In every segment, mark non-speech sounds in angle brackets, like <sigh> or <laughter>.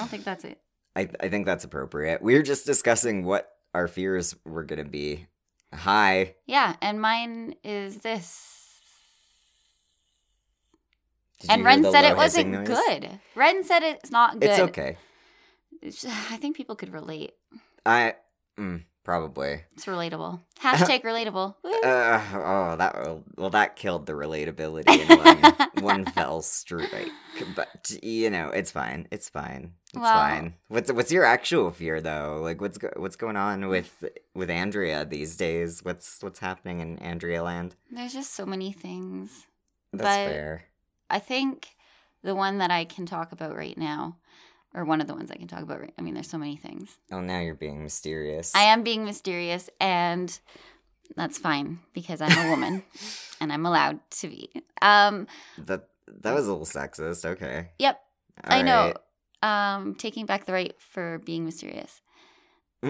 don't think that's it? I I think that's appropriate. We were just discussing what our fears were gonna be. Hi. Yeah, and mine is this. Did and Ren said it wasn't noise? good. Ren said it's not good. It's okay. It's- I think people could relate. I mm, probably. It's relatable. Hashtag <laughs> relatable. Uh, oh, that well, that killed the relatability in one, <laughs> one fell strike. But you know, it's fine. It's fine. It's Well- fine. What's what's your actual fear though? Like, what's go- what's going on with with Andrea these days? What's what's happening in Andrea Land? There's just so many things. That's But- fair. I think the one that I can talk about right now, or one of the ones I can talk about right I mean, there's so many things. Oh, now you're being mysterious. I am being mysterious, and that's fine because I'm a woman <laughs> and I'm allowed to be. Um, That that was a little sexist. Okay. Yep, All I know. right. Um, taking back the right for being mysterious <laughs>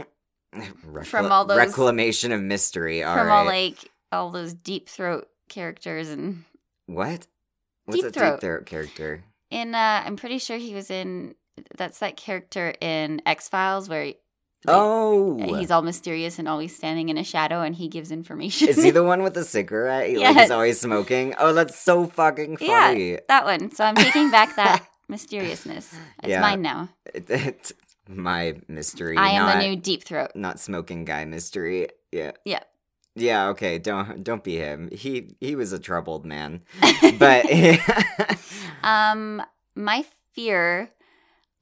Recla- From all those- reclamation of mystery. All from right. all like all those deep throat characters and what? What's Deep a Throat. deep throat character? in. Uh, I'm pretty sure he was in. That's that character in X Files where. Like, oh, He's all mysterious and always standing in a shadow, and he gives information. Is he the <laughs> one with the cigarette? He, Like he's always smoking. Oh, that's so fucking Yeah. funny. that one? So I'm taking back that <laughs> mysteriousness. It's Yeah. mine now. It- <laughs> it's my mystery. I am not, the new deep throat. not smoking guy mystery. Yeah. Yeah. Yeah. Okay. Don't don't be him. He he was a troubled man. But um, my fear.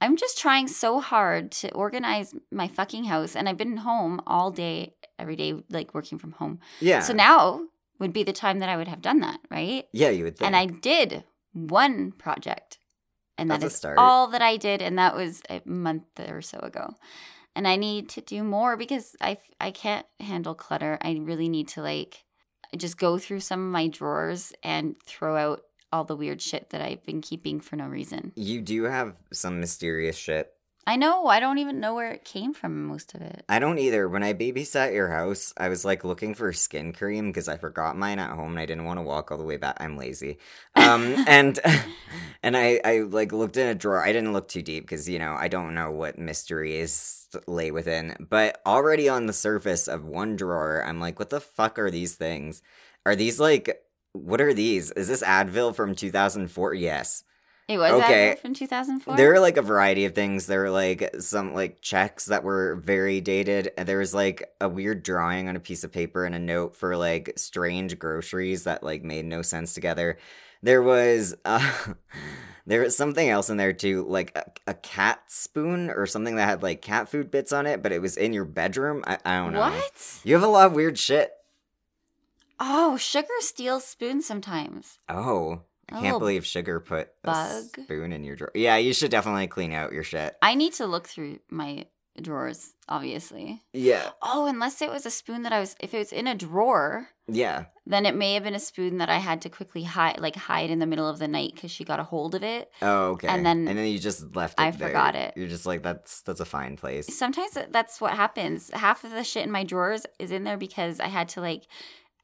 I'm just trying so hard to organize my fucking house, and I've been home all day, every day, like working from home. yeah. So now would be the time that I would have done that, right? yeah, you would think. And I did one project. And that That's a start. all that I did. And that was a month or so ago. And I need to do more because I, I can't handle clutter. I really need to like just go through some of my drawers and throw out all the weird shit that I've been keeping for no reason. you do have some mysterious shit. I know. I don't even know where it came from, most of it. I don't either. When I babysat your house, I was like looking for skin cream because I forgot mine at home and I didn't want to walk all the way back. I'm lazy. Um, <laughs> and <laughs> and I, I like looked in a drawer. I didn't look too deep because you know I don't know what mysteries lay within. But already on the surface of one drawer, I'm like, what the fuck are these things? Are these like what are these? Is this Advil from 2004? Yes. It was Okay. from 2004? There were like a variety of things. There were like some like checks that were very dated. And there was like a weird drawing on a piece of paper and a note for like strange groceries that like made no sense together. There was uh <laughs> there was something else in there too, like a, a cat spoon or something that had like cat food bits on it, but it was in your bedroom. I, I don't know. What? You have a lot of weird shit. Oh, sugar steals spoons sometimes. Oh. I can't oh, believe Sugar put a spoon in your drawer. Yeah, you should definitely clean out your shit. I need to look through my drawers, obviously. Yeah. Oh, unless it was a spoon that I was if it was in a drawer, Yeah. then it may have been a spoon that I had to quickly hide like hide in the middle of the night cuz she got a hold of it. Oh, okay. And then and then you just left it I there. forgot it. You're just like that's that's a fine place. Sometimes that's what happens. Half of the shit in my drawers is in there because I had to like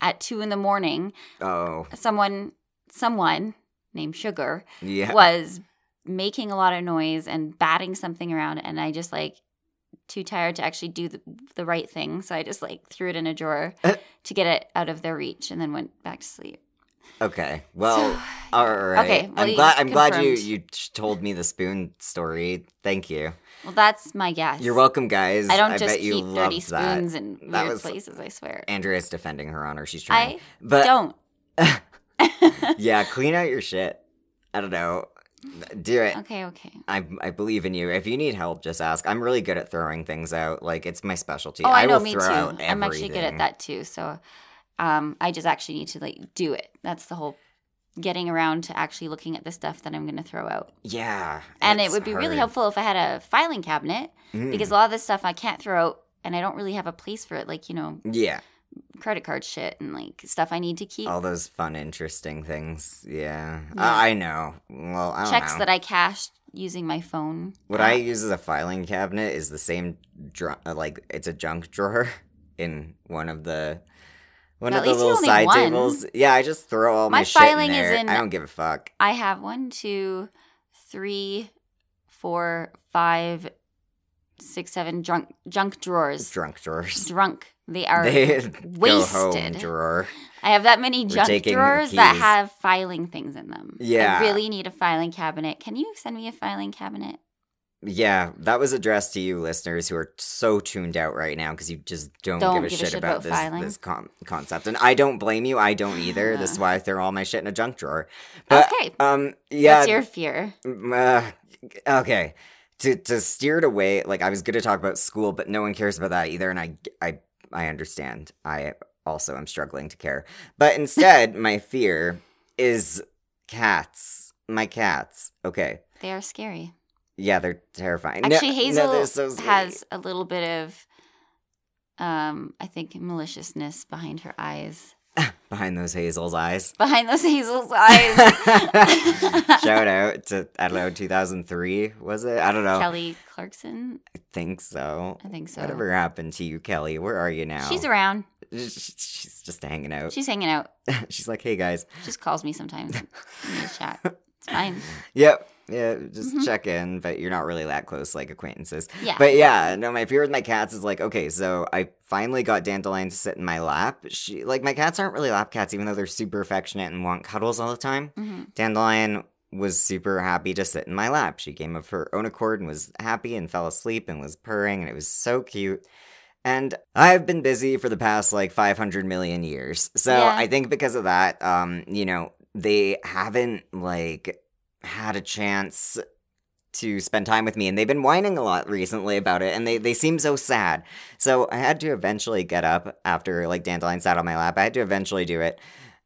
at 2 in the morning, Oh, someone someone named Sugar yeah. was making a lot of noise and batting something around and i just like too tired to actually do the, the right thing so i just like threw it in a drawer Uh. to get it out of their reach and then went back to sleep Okay. Well, So- all right. Okay, well, I'm glad. I'm glad you you told me the spoon story. Thank you. well that's my guess You're welcome, guys. i don't I just bet you keep dirty loved that. spoons in That weird places i swear Andrea's defending her honor. She's trying. i but don't <laughs> yeah, clean out your shit. I don't know. Do it. okay okay I I believe in you. If you need help, just ask. I'm really good at throwing things out. Like it's my specialty. oh i, know will me too i'm actually good at that too so um i just actually need to like do it that's the whole getting around to actually looking at the stuff that i'm going to throw out Yeah, And it would be really helpful if I had a filing cabinet Mm. because a lot of this stuff I can't throw out and I don't really have a place for it, like, you know, yeah, credit card shit and like stuff I need to keep. all those fun, interesting things. Yeah, Yeah. I, I know. Well, I don't Checks know. that I cashed using my phone. what app. I use as a filing cabinet is the same, dr- uh, like it's a junk drawer <laughs> in one of the One of the little side one. tables. Yeah, I just throw all my, My shit in filing is there. in- I don't give a fuck. I have one, two, three, four, five, six, seven drunk junk drawers. Drunk drawers. Drunk. They <laughs> are They wasted. drawer. I have that many junk drawers that have filing things in them. Yeah. I really need a filing cabinet. Can you send me a filing cabinet? Yeah, that was addressed to you listeners who are so tuned out right now because you just don't, Don't give a shit, about, this, filing. this con- concept. And I don't blame you. I don't either. this is <sighs> why I throw all my shit in a junk drawer. But, okay. um, yeah. What's your fear? Uh, okay. To to steer it away, like I was going to talk about school, but no one cares about that either, and I I I understand. I also am struggling to care, but <laughs> instead, my fear is cats. My cats. Okay. They are scary. Yeah, they're terrifying. No- Actually, no, Hazel they're so has a little bit of, um, I think, maliciousness behind her eyes. <laughs> behind those Hazel's eyes. Behind those Hazel's eyes. <laughs> <laughs> Shout out to I don't know 2003 was it? I don't know. Kelly Clarkson. I think so. I think so. Whatever happened to you, Kelly? Where are you now? She's around. She's just hanging out. She's hanging out. She's like, hey guys. She just calls me sometimes. We just chat. It's fine. Yep. Yeah, just Mhm. check in, but you're not really that close, like acquaintances. Yeah. But yeah, no, my fear with my cats is like, okay, so I finally got Dandelion to sit in my lap. She like my cats aren't really lap cats, even though they're super affectionate and want cuddles all the time. hmm Dandelion was super happy to sit in my lap. She came of her own accord and was happy and fell asleep and was purring, and it was so cute. And I've been busy for the past like 500 million years. So Yeah. I think because of that, um, you know, they haven't like had a chance to spend time with me and they've been whining a lot recently about it and they, they seem so sad. So I had to eventually get up after like Dandelion sat on my lap. I had to eventually do it.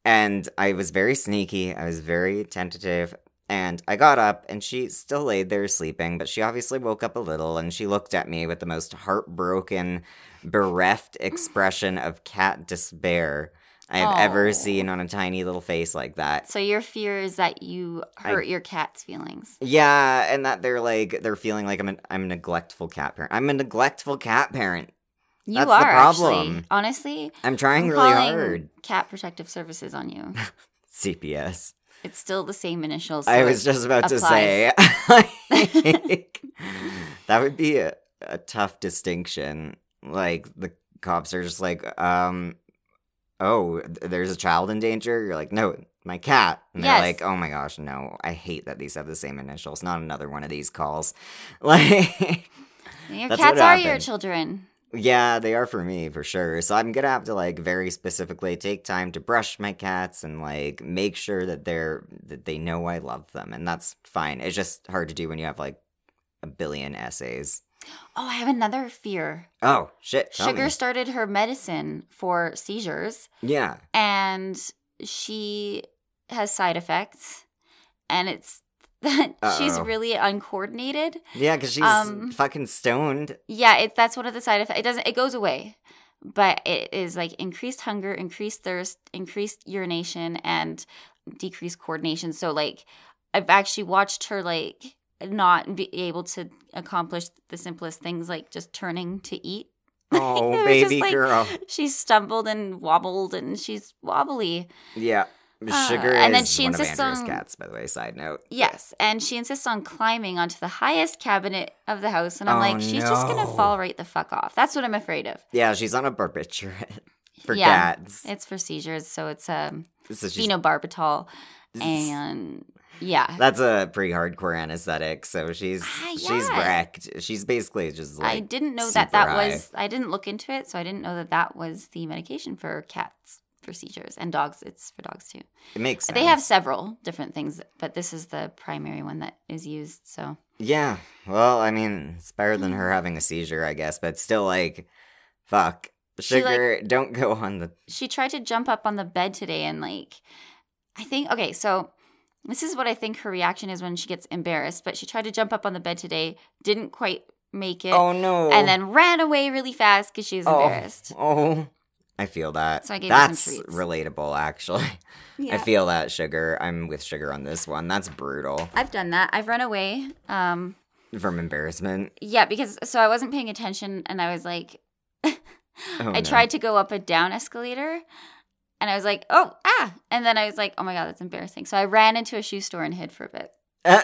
And I was very sneaky. I was very tentative. And I got up and she still laid there sleeping, but she obviously woke up a little and she looked at me with the most heartbroken, bereft <laughs> expression of cat despair I have ever seen on a tiny little face like that. So your fear is that you I- hurt your cat's feelings. Yeah, and that they're like they're feeling like I'm a, I'm a neglectful cat parent. I'm a neglectful cat parent. You That's the are problem. actually. Honestly, I'm trying I'm really hard. Cat Protective Services on you. <laughs> CPS. It's still the same initials. I was just about to say <laughs> like, that would be a, a tough distinction. Like the cops are just like, um, oh, there's a child in danger. You're like, no, my cat. And they're like, oh my gosh, no, I hate that these have the same initials. Not another one of these calls. <laughs> Like. Your cats are your children. Yeah, they are for me for sure. So I'm gonna have to like very specifically take time to brush my cats and like make sure that they're that they know I love them, and that's fine. It's just hard to do when you have like a billion essays. Oh, I have another fear. Oh shit! tell Sugar me. started her medicine for seizures, Yeah. and she has side effects, and it's that <laughs> she's really uncoordinated. Yeah, because she's Um, fucking stoned. Yeah, it, that's one of the side effects. It doesn't. It goes away, but it is like increased hunger, increased thirst, increased urination, and decreased coordination. So like, I've actually watched her like not be able to accomplish the simplest things, like just turning to eat. <laughs> Oh, baby like- girl. She stumbled and wobbled, and she's wobbly. Yeah. Uh, Sugar and then she insists on- cats, by the way. Side note. Yes, and she insists on climbing onto the highest cabinet of the house, and I'm Oh, like, she's just gonna fall right the fuck off. That's what I'm afraid of. Yeah, she's on a barbiturate <laughs> for Yeah, cats. It's for seizures, so it's um So phenobarbital, and yeah, That's a pretty hardcore anesthetic, so she's Ah, she's wrecked. She's basically just like I didn't know that that high. was. I didn't look into it, so I didn't know that that was the medication for cats for seizures and dogs. It's for dogs too. it makes sense. They have several different things, but this is the primary one that is used. So Yeah. Well, I mean, it's better than her having a seizure, I guess, but still like fuck. She, like- Sugar, don't go on the she tried to jump up on the bed today and like I think okay, so this is what I think her reaction is when she gets embarrassed, but she tried to jump up on the bed today, didn't quite make it, Oh no. and then ran away really fast because she was oh, embarrassed. Oh. I feel that. So I gave her some That's treats. relatable actually. <laughs> Yeah. I feel that, Sugar. I'm with Sugar on this one. That's brutal. I've done that. I've run away. Um From embarrassment. yeah, because so I wasn't paying attention and I was like <laughs> Oh, I no. tried to go up a down escalator And I was like, oh, ah. And then I was like, oh my God, that's embarrassing. So I ran into a shoe store and hid for a bit. Uh,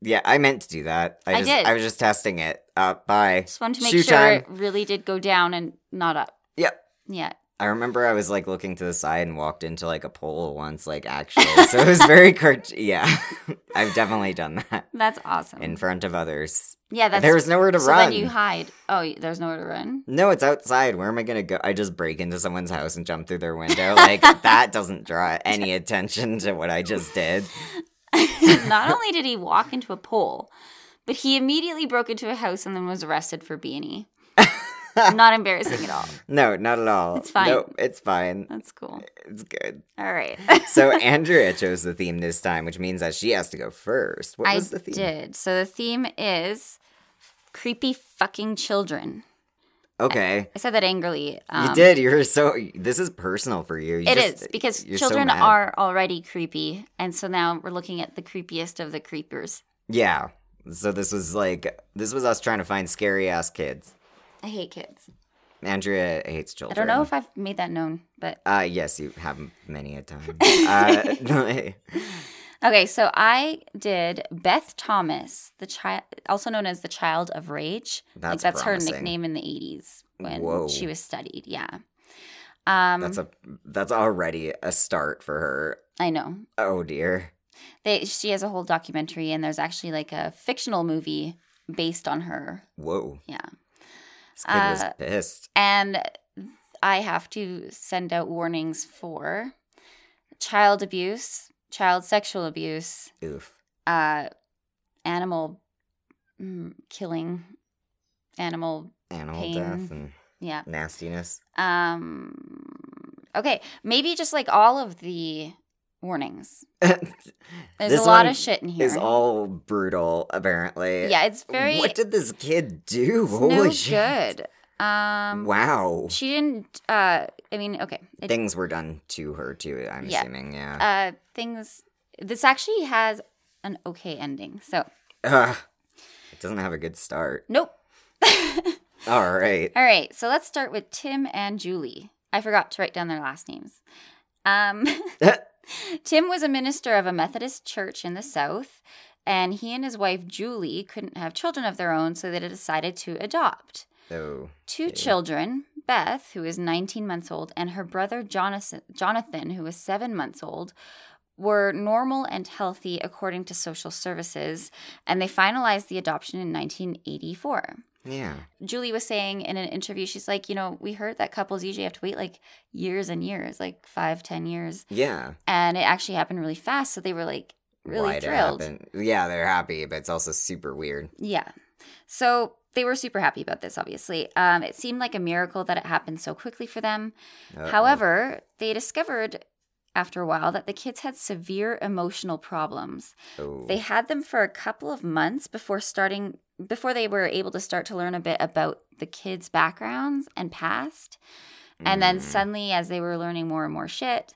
yeah, I meant to do that. I, I just, did. I was just testing it. Uh, bye. Just wanted to make Shoe sure time. it really did go down and not up. Yep. Yeah. I remember I was like looking to the side and walked into like a pole once, like actually. so it was very cart. Yeah, <laughs> I've definitely done that That's awesome. in front of others. yeah, that's there was nowhere to so run. then you hide. Oh, there's nowhere to run. no, it's outside. Where am I gonna go? I just break into someone's house and jump through their window. <laughs> Like that doesn't draw any attention to what I just did. <laughs> Not only did he walk into a pole, but he immediately broke into a house and then was arrested for B and E. <laughs> Not embarrassing at all. No, not at all. It's fine. No, it's fine. That's cool. It's good. All right. So <laughs> Andrea chose the theme this time, which means that she has to go first. What I was the theme? did. So the theme is creepy fucking children. Okay. I said that angrily. Um, you did. You're so. This is personal for you. you It just- is because you're so children are already creepy, and so now we're looking at the creepiest of the creepers. Yeah. So this was like this was us trying to find scary ass kids. I hate kids. Andrea hates children. I don't know if I've made that known, but Uh, yes, you have many a time. uh, <laughs> okay. So I did Beth Thomas, the child, also known as the Child of Rage. like That's that's her nickname in the '80s when Whoa. she was studied. Yeah. Um, that's a that's already a start for her. I know. Oh dear. They she has a whole documentary, and there's actually like a fictional movie based on her. Whoa. Yeah. Kid was Uh, pissed. And I have to send out warnings for child abuse, child sexual abuse, Oof. uh, animal mm, killing, animal. Animal pain. death and Yeah. nastiness. Um. Okay. Maybe just like all of the warnings. <laughs> There's This a lot of shit in here. Is all brutal, apparently. yeah, it's very. What did this kid do? it's Holy no shit. good. Um. Wow. She didn't. Uh. I mean, okay. It, Things were done to her too, I'm Yeah. assuming, yeah. uh. Things. This actually has an okay ending. So Ugh. It doesn't have a good start. nope. <laughs> All right. All right, so let's start with Tim and Julie. I forgot to write down their last names. Um, <laughs> Tim was a minister of a Methodist church in the South, and he and his wife Julie couldn't have children of their own, so they decided to adopt. oh. Two Okay. children, Beth, who is 19 months old, and her brother Jonathan, Jonathan, who is seven months old, were normal and healthy according to social services, and they finalized the adoption in 1984. Yeah. Julie was saying in an interview, she's like, you know, we heard that couples usually have to wait like years and years, like five, ten years. Yeah. And it actually happened really fast. So they were like really Why'd thrilled. Yeah, they're happy, but it's also super weird. Yeah. So they were super happy about this, obviously. Um, it seemed like a miracle that it happened so quickly for them. Uh-oh. However, they discovered after a while that the kids had severe emotional problems. Oh. They had them for a couple of months before starting before they were able to start to learn a bit about the kids' backgrounds and past. And then Mm. suddenly as they were learning more and more shit,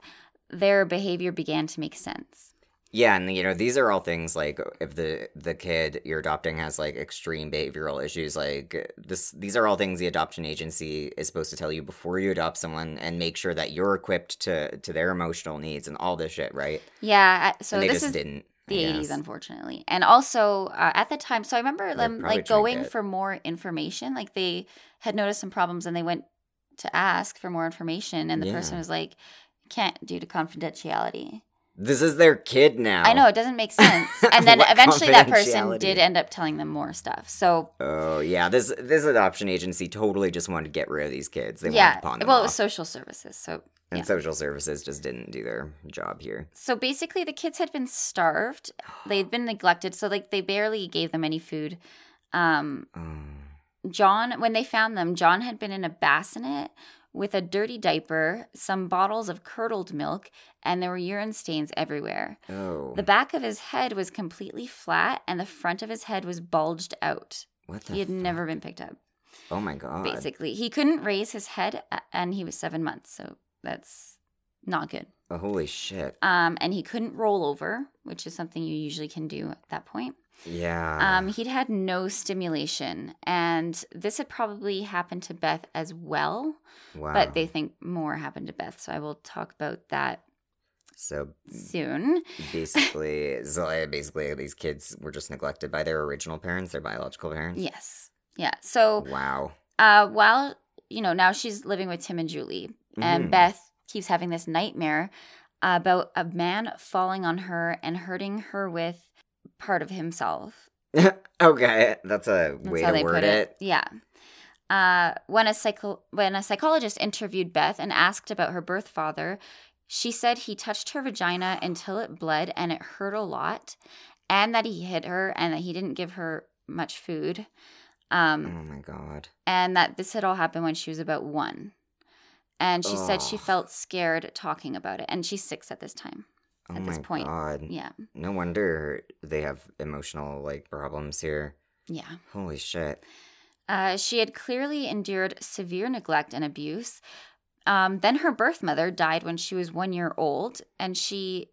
their behavior began to make sense. Yeah, and you know these are all things like if the the kid you're adopting has like extreme behavioral issues, like this. These are all things the adoption agency is supposed to tell you before you adopt someone and make sure that you're equipped to to their emotional needs and all this shit, right? Yeah, so and they this just is didn't. I the 80s guess. unfortunately. And also uh, at the time so i remember them like going for more information. Like they had noticed some problems and they went to ask for more information and the person was like can't due to confidentiality. This is their kid now. i know it doesn't make sense. <laughs> And then eventually that person did end up telling them more stuff. So Oh yeah, this this adoption agency totally just wanted to get rid of these kids. They yeah wanted to pawn them well it was social services so and yeah. social services just didn't do their job here. So basically, the kids had been starved. They'd been neglected. So like they barely gave them any food. Um, Oh. John, when they found them, John had been in a bassinet with a dirty diaper, some bottles of curdled milk, and there were urine stains everywhere. oh. The back of his head was completely flat, and the front of his head was bulged out. what the He had fuck? never been picked up. Oh my god. Basically, he couldn't raise his head, and he was seven months. So that's not good. Oh, holy shit. Um, and he couldn't roll over, which is something you usually can do at that point. Yeah. Um, he'd had no stimulation, and this had probably happened to Beth as well, wow. but they think more happened to Beth. So I will talk about that so soon. basically, <laughs> so basically, these kids were just neglected by their original parents, their biological parents. Yes. Yeah. So Wow. uh, while, you know, now she's living with Tim and Julie, and Mhm. Beth keeps having this nightmare about a man falling on her and hurting her with part of himself. <laughs> okay, that's a way to word it. it. Yeah. Uh, when a psycho- when a psychologist interviewed Beth and asked about her birth father, she said he touched her vagina until it bled and it hurt a lot, and that he hit her and that he didn't give her much food, Oh um, my god. and that this had all happened when she was about one. And she said she felt scared talking about it, and she's six at this time. Oh At my this point, god. Yeah, No wonder they have emotional like problems here. yeah. Holy shit. Uh, she had clearly endured severe neglect and abuse. Um, then her birth mother died when she was one year old, and she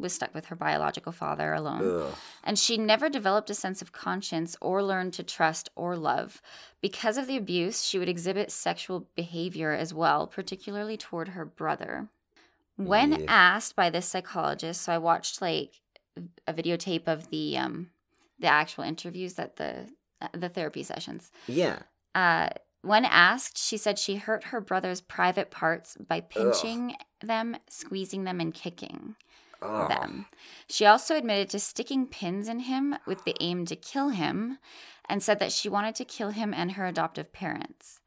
was stuck with her biological father alone. Ugh. And she never developed a sense of conscience or learned to trust or love. Because of the abuse, she would exhibit sexual behavior as well, particularly toward her brother. When Yeah. asked by this psychologist, so I watched like a videotape of the um the actual interviews that the the therapy sessions. Yeah. Uh, when asked, she said she hurt her brother's private parts by pinching them, squeezing them, and kicking Ugh. them. She also admitted to sticking pins in him with the aim to kill him and said that she wanted to kill him and her adoptive parents.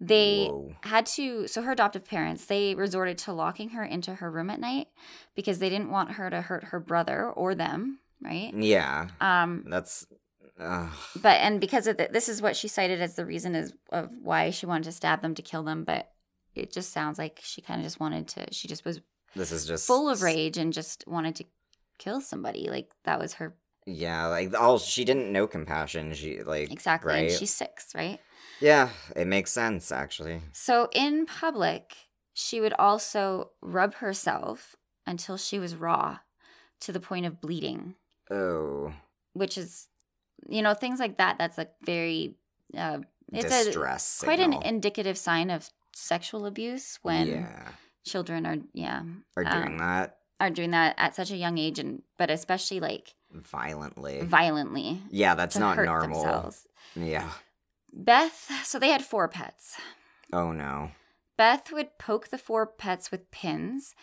They Whoa. had to, so her adoptive parents, they resorted to locking her into her room at night because they didn't want her to hurt her brother or them, right? Yeah. Um, That's. Ugh. but and because of the, this is what she cited as the reason is of why she wanted to stab them to kill them but it just sounds like she kind of just wanted to she just was This is just full of rage and just wanted to kill somebody like that was her Yeah, like all she didn't know compassion. She like exactly right. and she's six right yeah, it makes sense actually. so in public she would also rub herself until she was raw to the point of bleeding Oh, which is you know things like that that's a very uh it's a distress. quite an indicative sign of sexual abuse when yeah children are yeah are doing um, that are doing that at such a young age and but especially like violently. violently yeah, that's not normal. themselves. Yeah. Beth so they had four pets. Oh no. Beth would poke the four pets with pins.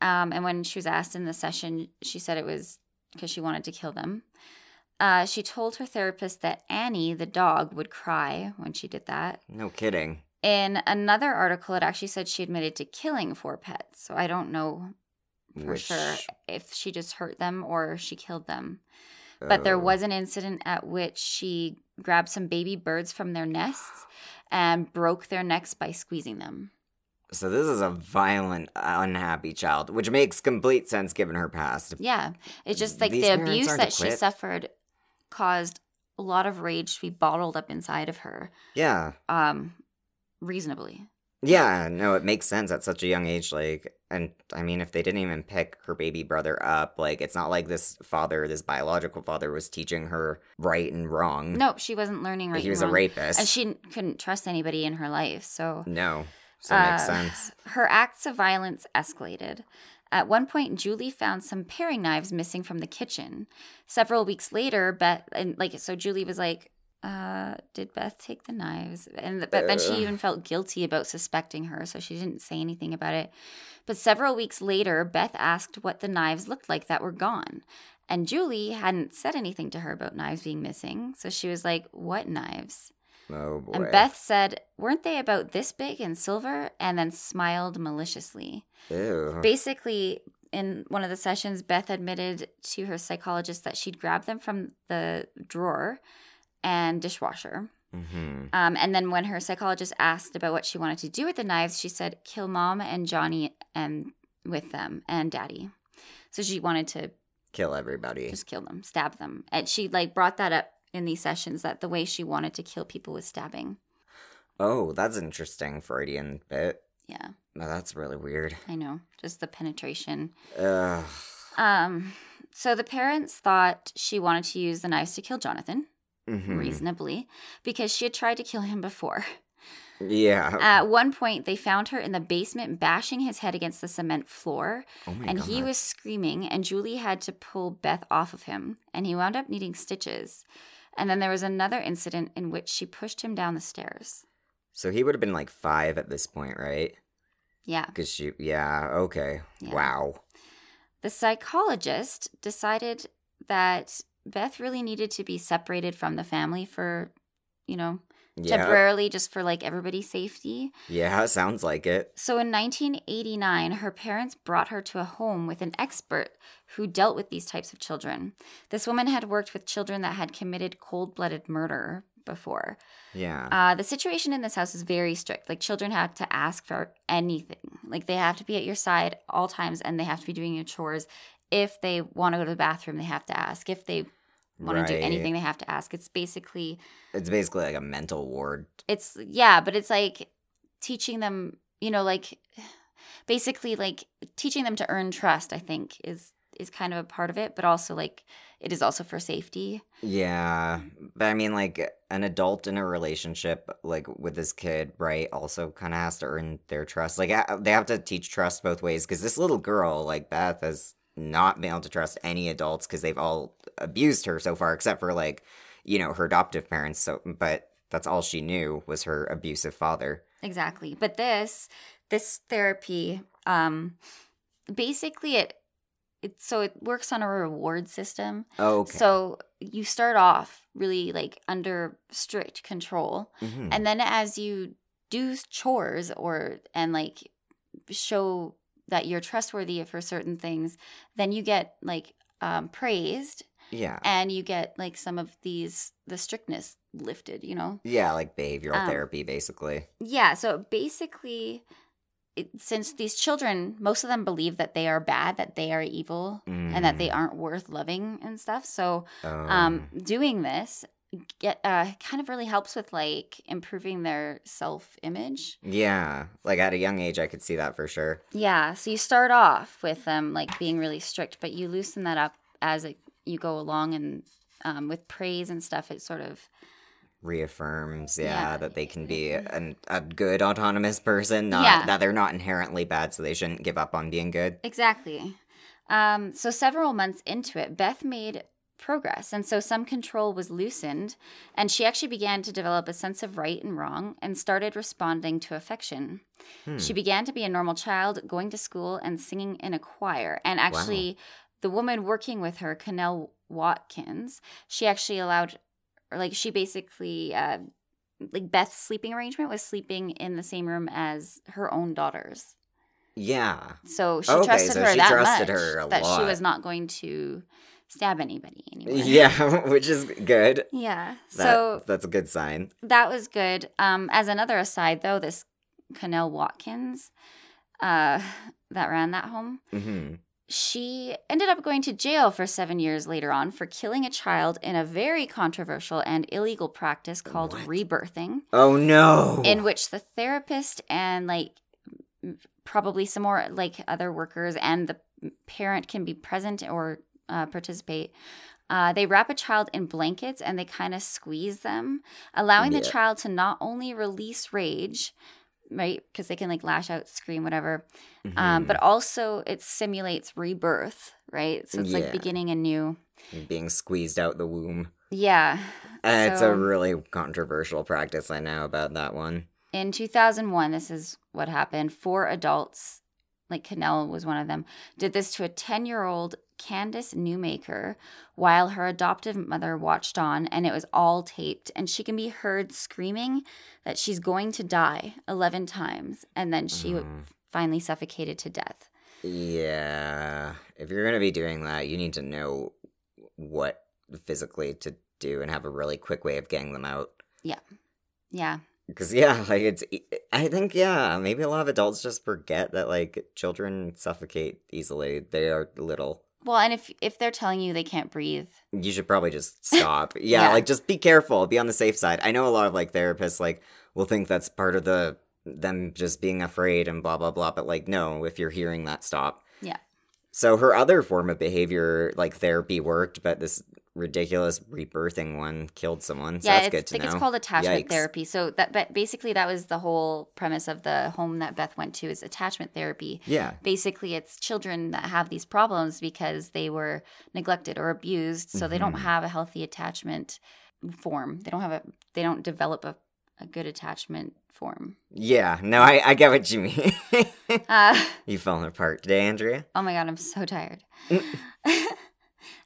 Um, and when she was asked in the session, she said it was because she wanted to kill them. Uh, she told her therapist that Annie, the dog, would cry when she did that. No kidding. In another article, it actually said she admitted to killing four pets. So I don't know for Which, sure if she just hurt them or she killed them. But there oh. was an incident at which she grabbed some baby birds from their nests <sighs> and broke their necks by squeezing them. So this is a violent, unhappy child, which makes complete sense given her past. Yeah. It's just like These the abuse that she suffered caused a lot of rage to be bottled up inside of her. Yeah. Um reasonably. Yeah, no, it makes sense at such a young age. Like, and I mean, if they didn't even pick her baby brother up, like, it's not like this father, this biological father, was teaching her right and wrong. No, she wasn't learning right. Like, he and was a rapist. And she couldn't trust anybody in her life. So no, so it makes Uh, sense. Her acts of violence escalated. At one point, Julie found some paring knives missing from the kitchen. Several weeks later, Beth and like so Julie was like, uh, "Did Beth take the knives?" And but then she even felt guilty about suspecting her, so she didn't say anything about it. But several weeks later, Beth asked what the knives looked like that were gone. And Julie hadn't said anything to her about knives being missing, so she was like, "What knives?" Oh boy. And Beth said, Weren't they about this big and silver? And then smiled maliciously. Ew. Basically, in one of the sessions, Beth admitted to her psychologist that she'd grabbed them from the drawer and dishwasher. hmm Um, and then when her psychologist asked about what she wanted to do with the knives, she said, Kill mom and Johnny and with them and daddy. So she wanted to Kill everybody. just kill them, stab them. And she like brought that up in these sessions that the way she wanted to kill people was stabbing. Oh, that's interesting Freudian bit. Yeah, Oh, that's really weird. I know. Just the penetration. Ugh. Um, so the parents thought she wanted to use the knives to kill Jonathan, Mhm. reasonably, because she had tried to kill him before. Yeah. At one point, they found her in the basement bashing his head against the cement floor, oh my and god. he was screaming, and Julie had to pull Beth off of him, and he wound up needing stitches. And then there was another incident in which she pushed him down the stairs. So he would have been like five at this point, right? Yeah. Because she. Yeah. Okay. Yeah. Wow. The psychologist decided that Beth really needed to be separated from the family for, you know, Yeah. temporarily just for like everybody's safety. Yeah. Sounds like it. So in 1989, her parents brought her to a home with an expert who dealt with these types of children. This woman had worked with children that had committed cold blooded murder before. Yeah. Uh, the situation in this house is very strict. Like children have to ask for anything. Like they have to be at your side all times and they have to be doing your chores. If they want to go to the bathroom, they have to ask. If they want to do anything, they have to ask. It's basically It's basically like a mental ward. it's yeah but it's like teaching them you know like <sighs> basically like teaching them to earn trust i think is is kind of a part of it but also like it is also for safety Yeah. But I mean, like, an adult in a relationship, like, with this kid, right, also kind of has to earn their trust. Like, they have to teach trust both ways. Because this little girl, like, Beth, has not been able to trust any adults because they've all abused her so far, except for, like, you know, her adoptive parents. So, but that's all she knew was her abusive father. exactly but this this therapy um basically it it so it works on a reward system Oh, okay. so you start off really like under strict control Mhm. and then as you do chores or and like show that you're trustworthy for certain things then you get like um, praised yeah. and you get like some of these the strictness lifted you know Yeah, like behavioral Um, therapy, basically. yeah so basically it, since these children most of them believe that they are bad that they are evil and that they Mm. aren't worth loving and stuff so Oh. um doing this get uh kind of really helps with like improving their self image Yeah, like at a young age, I could see that for sure. Yeah, so you start off with them like being really strict, but you loosen that up as it, you go along, and um, with praise and stuff, it sort of Reaffirms, yeah, Yeah. that they can be an, a good autonomous person, not Yeah. that they're not inherently bad, so they shouldn't give up on being good. exactly. Um, so several months into it, Beth made progress, and so some control was loosened, and she actually began to develop a sense of right and wrong, and started responding to affection. Hmm. She began to be a normal child, going to school and singing in a choir. And actually, the woman working with her, Connell Watkins, she actually allowed, or like, she basically, uh, like Beth's sleeping arrangement was sleeping in the same room as her own daughters. Yeah, So she Okay, trusted so her she that trusted much her that she was not going to stab anybody anymore. yeah, <laughs> which is good. Yeah. That, so that's a good sign. that was good. Um, as another aside, though, this Connell Watkins, uh, <laughs> that ran that home, hmm she ended up going to jail for seven years later on for killing a child in a very controversial and illegal practice called What? rebirthing, Oh no! in which the therapist and like probably some more like other workers and the parent can be present or uh, participate. Uh, they wrap a child in blankets and they kind of squeeze them, allowing the child to not only release rage, right? Because they can like lash out, scream, whatever, um, Mhm. but also it simulates rebirth, right? So it's Yeah. like beginning anew. being squeezed out the womb. Uh, Yeah. it's a really controversial practice. I know about that one. In 2001, this is what happened. Four adults, like Connell was one of them, did this to a 10 year old Candace Newmaker while her adoptive mother watched on, and it was all taped. And she can be heard screaming that she's going to die 11 times, and then she Mhm. finally suffocated to death. Yeah, if you're gonna be doing that, you need to know what physically to do and have a really quick way of getting them out. Yeah. Yeah. Because yeah, <laughs> like it's. I think yeah, maybe a lot of adults just forget that like children suffocate easily. They are little. Well, and if if they're telling you they can't breathe, You should probably just stop. <laughs> yeah, Yeah. like just be careful. Be on the safe side. I know a lot of like therapists like will think that's part of the them just being afraid and blah blah blah. But like, no, if you're hearing that, stop. Yeah. So her other form of behavior, like therapy, worked, but this ridiculous rebirthing one killed someone. So yeah, that's it's good to like know. it's called attachment Yikes. therapy. So that but basically that was the whole premise of the home that Beth went to is attachment therapy. Yeah. Basically, it's children that have these problems because they were neglected or abused, so they don't Mhm. have a healthy attachment form. They don't have a they don't develop a, a good attachment form. Yeah. No, I, I get what you mean. Uh, <laughs> you falling apart today, Andrea? oh my god, I'm so tired. <laughs>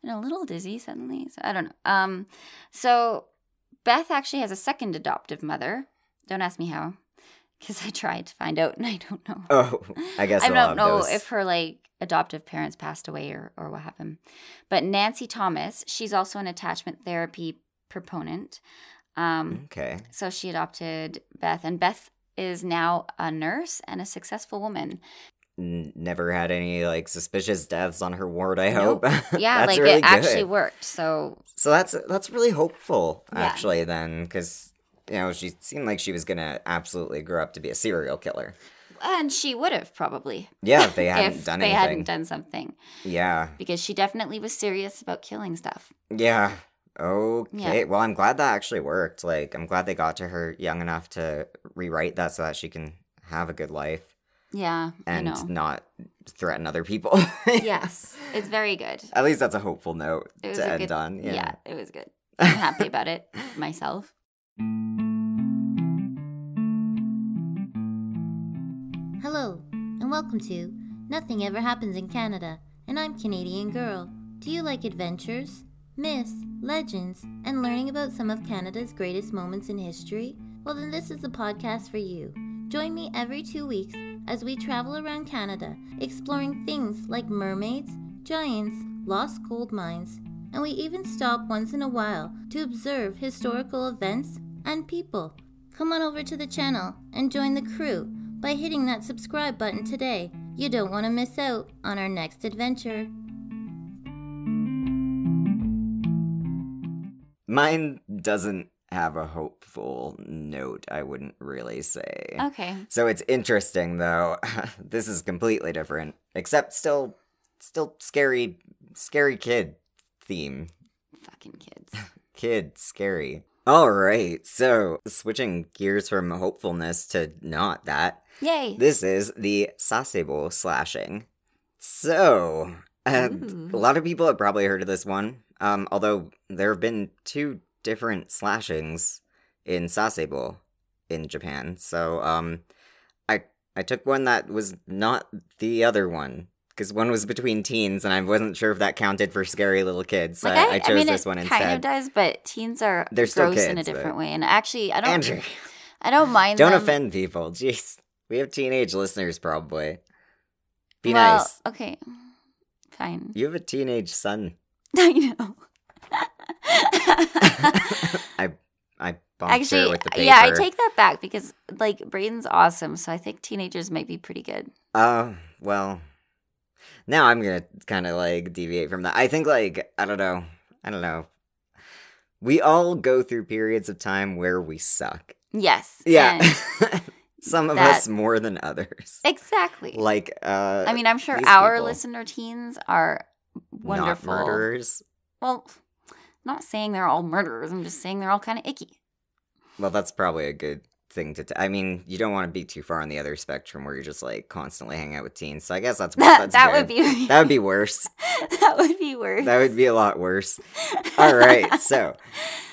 And a little dizzy suddenly. So I don't know. Um so Beth actually has a second adoptive mother. Don't ask me how. Because I tried to find out and I don't know. Oh, I guess <laughs> I don't know those. if her like adoptive parents passed away or, or what happened. But Nancy Thomas, she's also an attachment therapy proponent. Um, Okay. so she adopted Beth, and Beth is now a nurse and a successful woman. N- never had any like suspicious deaths on her ward. I Nope. hope. <laughs> Yeah, like really it actually worked. So So that's that's really hopeful, Yeah. actually. Then, because you know she seemed like she was gonna absolutely grow up to be a serial killer. and she would have probably Yeah, if they <laughs> hadn't if done they anything. They hadn't done something yeah, because she definitely was serious about killing stuff. yeah. Okay. Yeah. Well, I'm glad that actually worked. Like, I'm glad they got to her young enough to rewrite that so that she can have a good life Yeah, and I know. not threaten other people. <laughs> yes, it's very good. At least that's a hopeful note It was to a end good, on. Yeah. Yeah. it was good. <laughs> I'm happy about it myself. Hello, and welcome to Nothing Ever Happens in Canada, and I'm Canadian Girl. Do you like adventures, myths, legends, and learning about some of Canada's greatest moments in history? Well, then this is the podcast for you. Join me every two weeks as we travel around Canada, exploring things like mermaids, giants, lost gold mines, and we even stop once in a while to observe historical events and people. Come on over to the channel and join the crew by hitting that subscribe button today. You don't want to miss out on our next adventure. Mine doesn't have a hopeful note, I wouldn't really say. Okay. So it's interesting though. <laughs> this is completely different, except still still scary scary kid theme. Fucking kids. <laughs> Kid scary. All right. So, switching gears from hopefulness to not that. Yay. This is the sasebo slashing. So, uh, a lot of people have probably heard of this one. Um, although there have been two different slashings in sasebo in Japan. So, um, I I took one that was not the other one because one was between teens, and I wasn't sure if that counted for scary little kids. So Like, I, I chose mean, this it one kind of does, but teens are They're still gross in a kids, but- different way. And actually, I don't. Andrew, I don't mind. don't them. offend people. Jeez, we have teenage listeners probably. Be well, nice. Okay. Fine. You have a teenage son. <laughs> I know. <laughs> I I Actually, with the paper. yeah, I take that back because like Braden's awesome, so I think teenagers might be pretty good. Uh, well, now I'm gonna kind of like deviate from that. I think like I don't know, I don't know. We all go through periods of time where we suck. Yes. Yeah, <laughs> some of that- us more than others. exactly. Like, uh, I mean, I'm sure our people, listener teens are wonderful. not murderers. Well, not saying they're all murderers. I'm just saying they're all kind of icky. Well, that's probably a good thing to. T- I mean, you don't want to be too far on the other spectrum where you're just like constantly hanging out with teens. So I guess that's <laughs> That, that's that good. would be <laughs> that would be worse. <laughs> that would be worse. That would be a lot worse. All right, so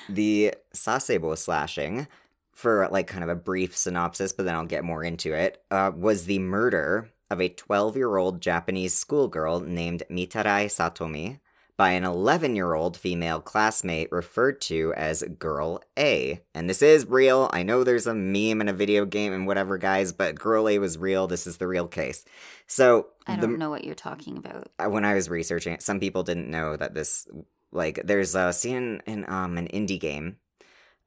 the sasebo slashing, for like kind of a brief synopsis, but then I'll get more into it, uh, was the murder of a 12 year old Japanese schoolgirl named Mitarai Satomi by an 11 year old female classmate referred to as Girl A. And this is real. I know there's a meme and a video game and whatever, guys, but Girl A was real. This is the real case. So, I don't know what you're talking about. when I was researching it, some people didn't know that this like there's a scene in um an indie game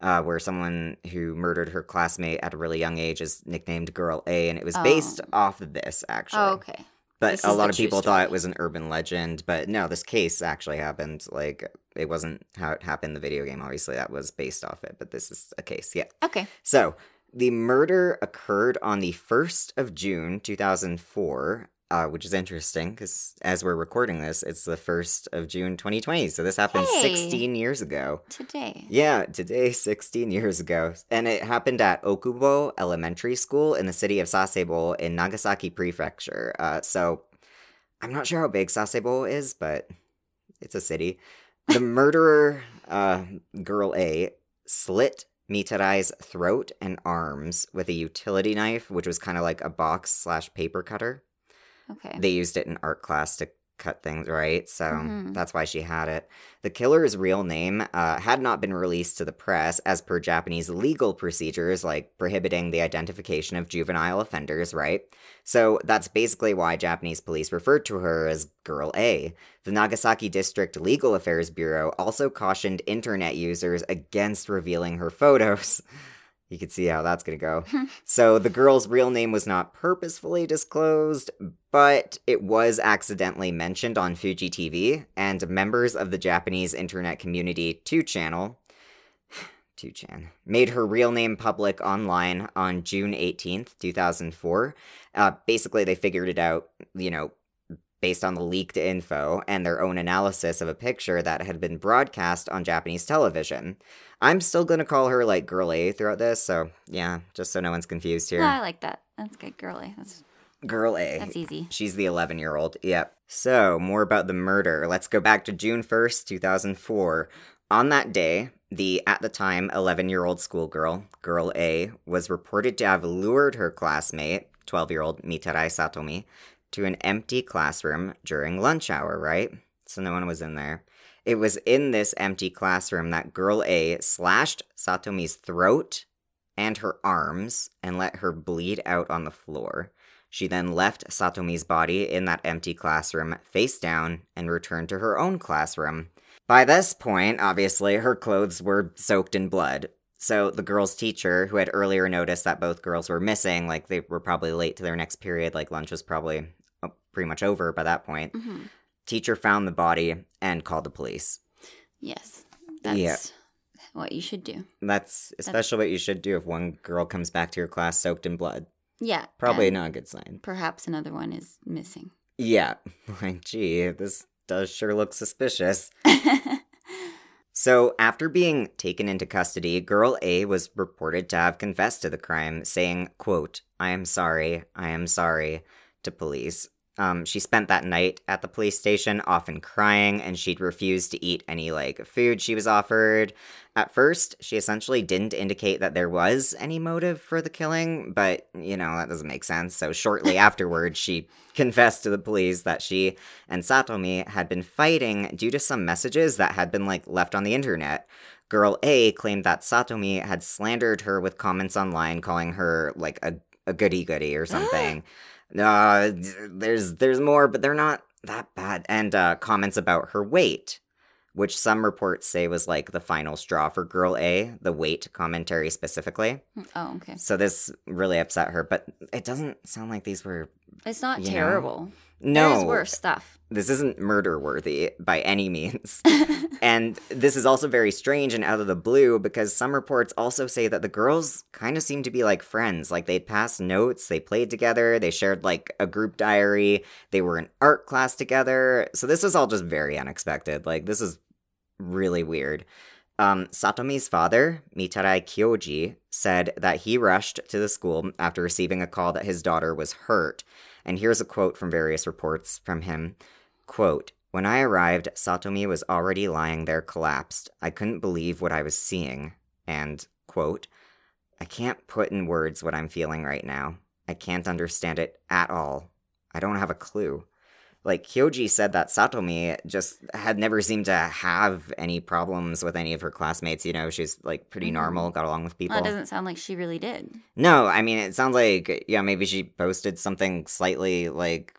uh where someone who murdered her classmate at a really young age is nicknamed Girl A and it was based Oh. off of this actually. Oh, okay. But This a lot of people thought it was an urban legend, but no, this case actually happened. Like it wasn't how it happened in the video game. Obviously, that was based off it, but this is a case. Yeah. Okay. So The murder occurred on the 1st of June 2004, uh, which is interesting because as we're recording this, it's the 1st of June 2020. So this happened Hey. 16 years ago. Today. Yeah, today, 16 years ago. And it happened at Okubo Elementary School in the city of Sasebo in Nagasaki Prefecture. Uh, so I'm not sure how big Sasebo is, but it's a city. The <laughs> murderer, uh, girl A, slit Mitarai's throat and arms with a utility knife, which was kind of like a box slash paper cutter Okay. they used it in art class to cut things right? So Mhm. that's why she had it. The killer's real name uh, had not been released to the press as per japanese legal procedures like prohibiting the identification of juvenile offenders right? So that's basically why japanese police referred to her as girl a. The nagasaki district legal affairs bureau also cautioned internet users against revealing her photos <laughs> you can see how that's going to go so the girl's real name was not purposefully disclosed, but it was accidentally mentioned on Fuji TV, and members of the Japanese internet community 2channel 2chan <sighs> made her real name public online on June 18th, 2004. Uh, basically, they figured it out, you know, based on the leaked info and their own analysis of a picture that had been broadcast on Japanese television. I'm still gonna call her like Girl A throughout this, so yeah, just so no one's confused here. No, I like that. That's good, girly. That's Girl A. that's easy. She's the 11 year old. Yep. So, more about the murder. Let's go back to June 1st, 2004. On that day, the at the time 11 year old schoolgirl, Girl A, was reported to have lured her classmate, 12 year old Mitarai Satomi, to an empty classroom during lunch hour, right? So, no one was in there. It was in this empty classroom that Girl A slashed Satomi's throat and her arms and let her bleed out on the floor. She then left Satomi's body in that empty classroom face down and returned to her own classroom. By this point, obviously, her clothes were soaked in blood. So the girl's teacher, who had earlier noticed that both girls were missing, like they were probably late to their next period, like lunch was probably pretty much over by that point, hmm teacher found the body and called the police. Yes, that's Yeah. what you should do. That's especially what you should do if one girl comes back to your class soaked in blood. Yeah, Probably not a good sign. Perhaps another one is missing. Yeah, <laughs> like, gee, this does sure look suspicious. <laughs> So, after being taken into custody, girl A was reported to have confessed to the crime, saying, quote, I am sorry, I am sorry, to police. Um, she spent that night at the police station, often crying, and she'd refused to eat any, like, food she was offered. At first, she essentially didn't indicate that there was any motive for the killing, but, you know, that doesn't make sense. So, shortly <laughs> afterward, she confessed to the police that she and Satomi had been fighting due to some messages that had been like left on the internet. Girl A claimed that Satomi had slandered her with comments online calling her like a, a goody goody or <gasps> something. Uh, there's there's more, but they're not that bad. And uh, comments about her weight, which some reports say was like the final straw for Girl A, the weight commentary specifically. oh, okay. So this really upset her, but it doesn't sound like these were It's not You know, terrible. No There's worse stuff. this isn't murder worthy by any means. <laughs> and this is also very strange and out of the blue because some reports also say that the girls kind of seem to be like friends. Like they'd pass notes, they played together, they shared like a group diary, they were in art class together. So this was all just very unexpected. Like this is really weird. Um, Satomi's father, Mitarai Kyoji, said that he rushed to the school after receiving a call that his daughter was hurt. And here's a quote from various reports from him. Quote, when I arrived, Satomi was already lying there collapsed. I couldn't believe what I was seeing. And, quote, I can't put in words what I'm feeling right now. I can't understand it at all. I don't have a clue. Like, Kyoji said that Satomi just had never seemed to have any problems with any of her classmates. You know, she's like pretty Mhm. normal, got along with people. That doesn't sound like she really did. No, I mean it sounds like yeah, maybe she posted something slightly like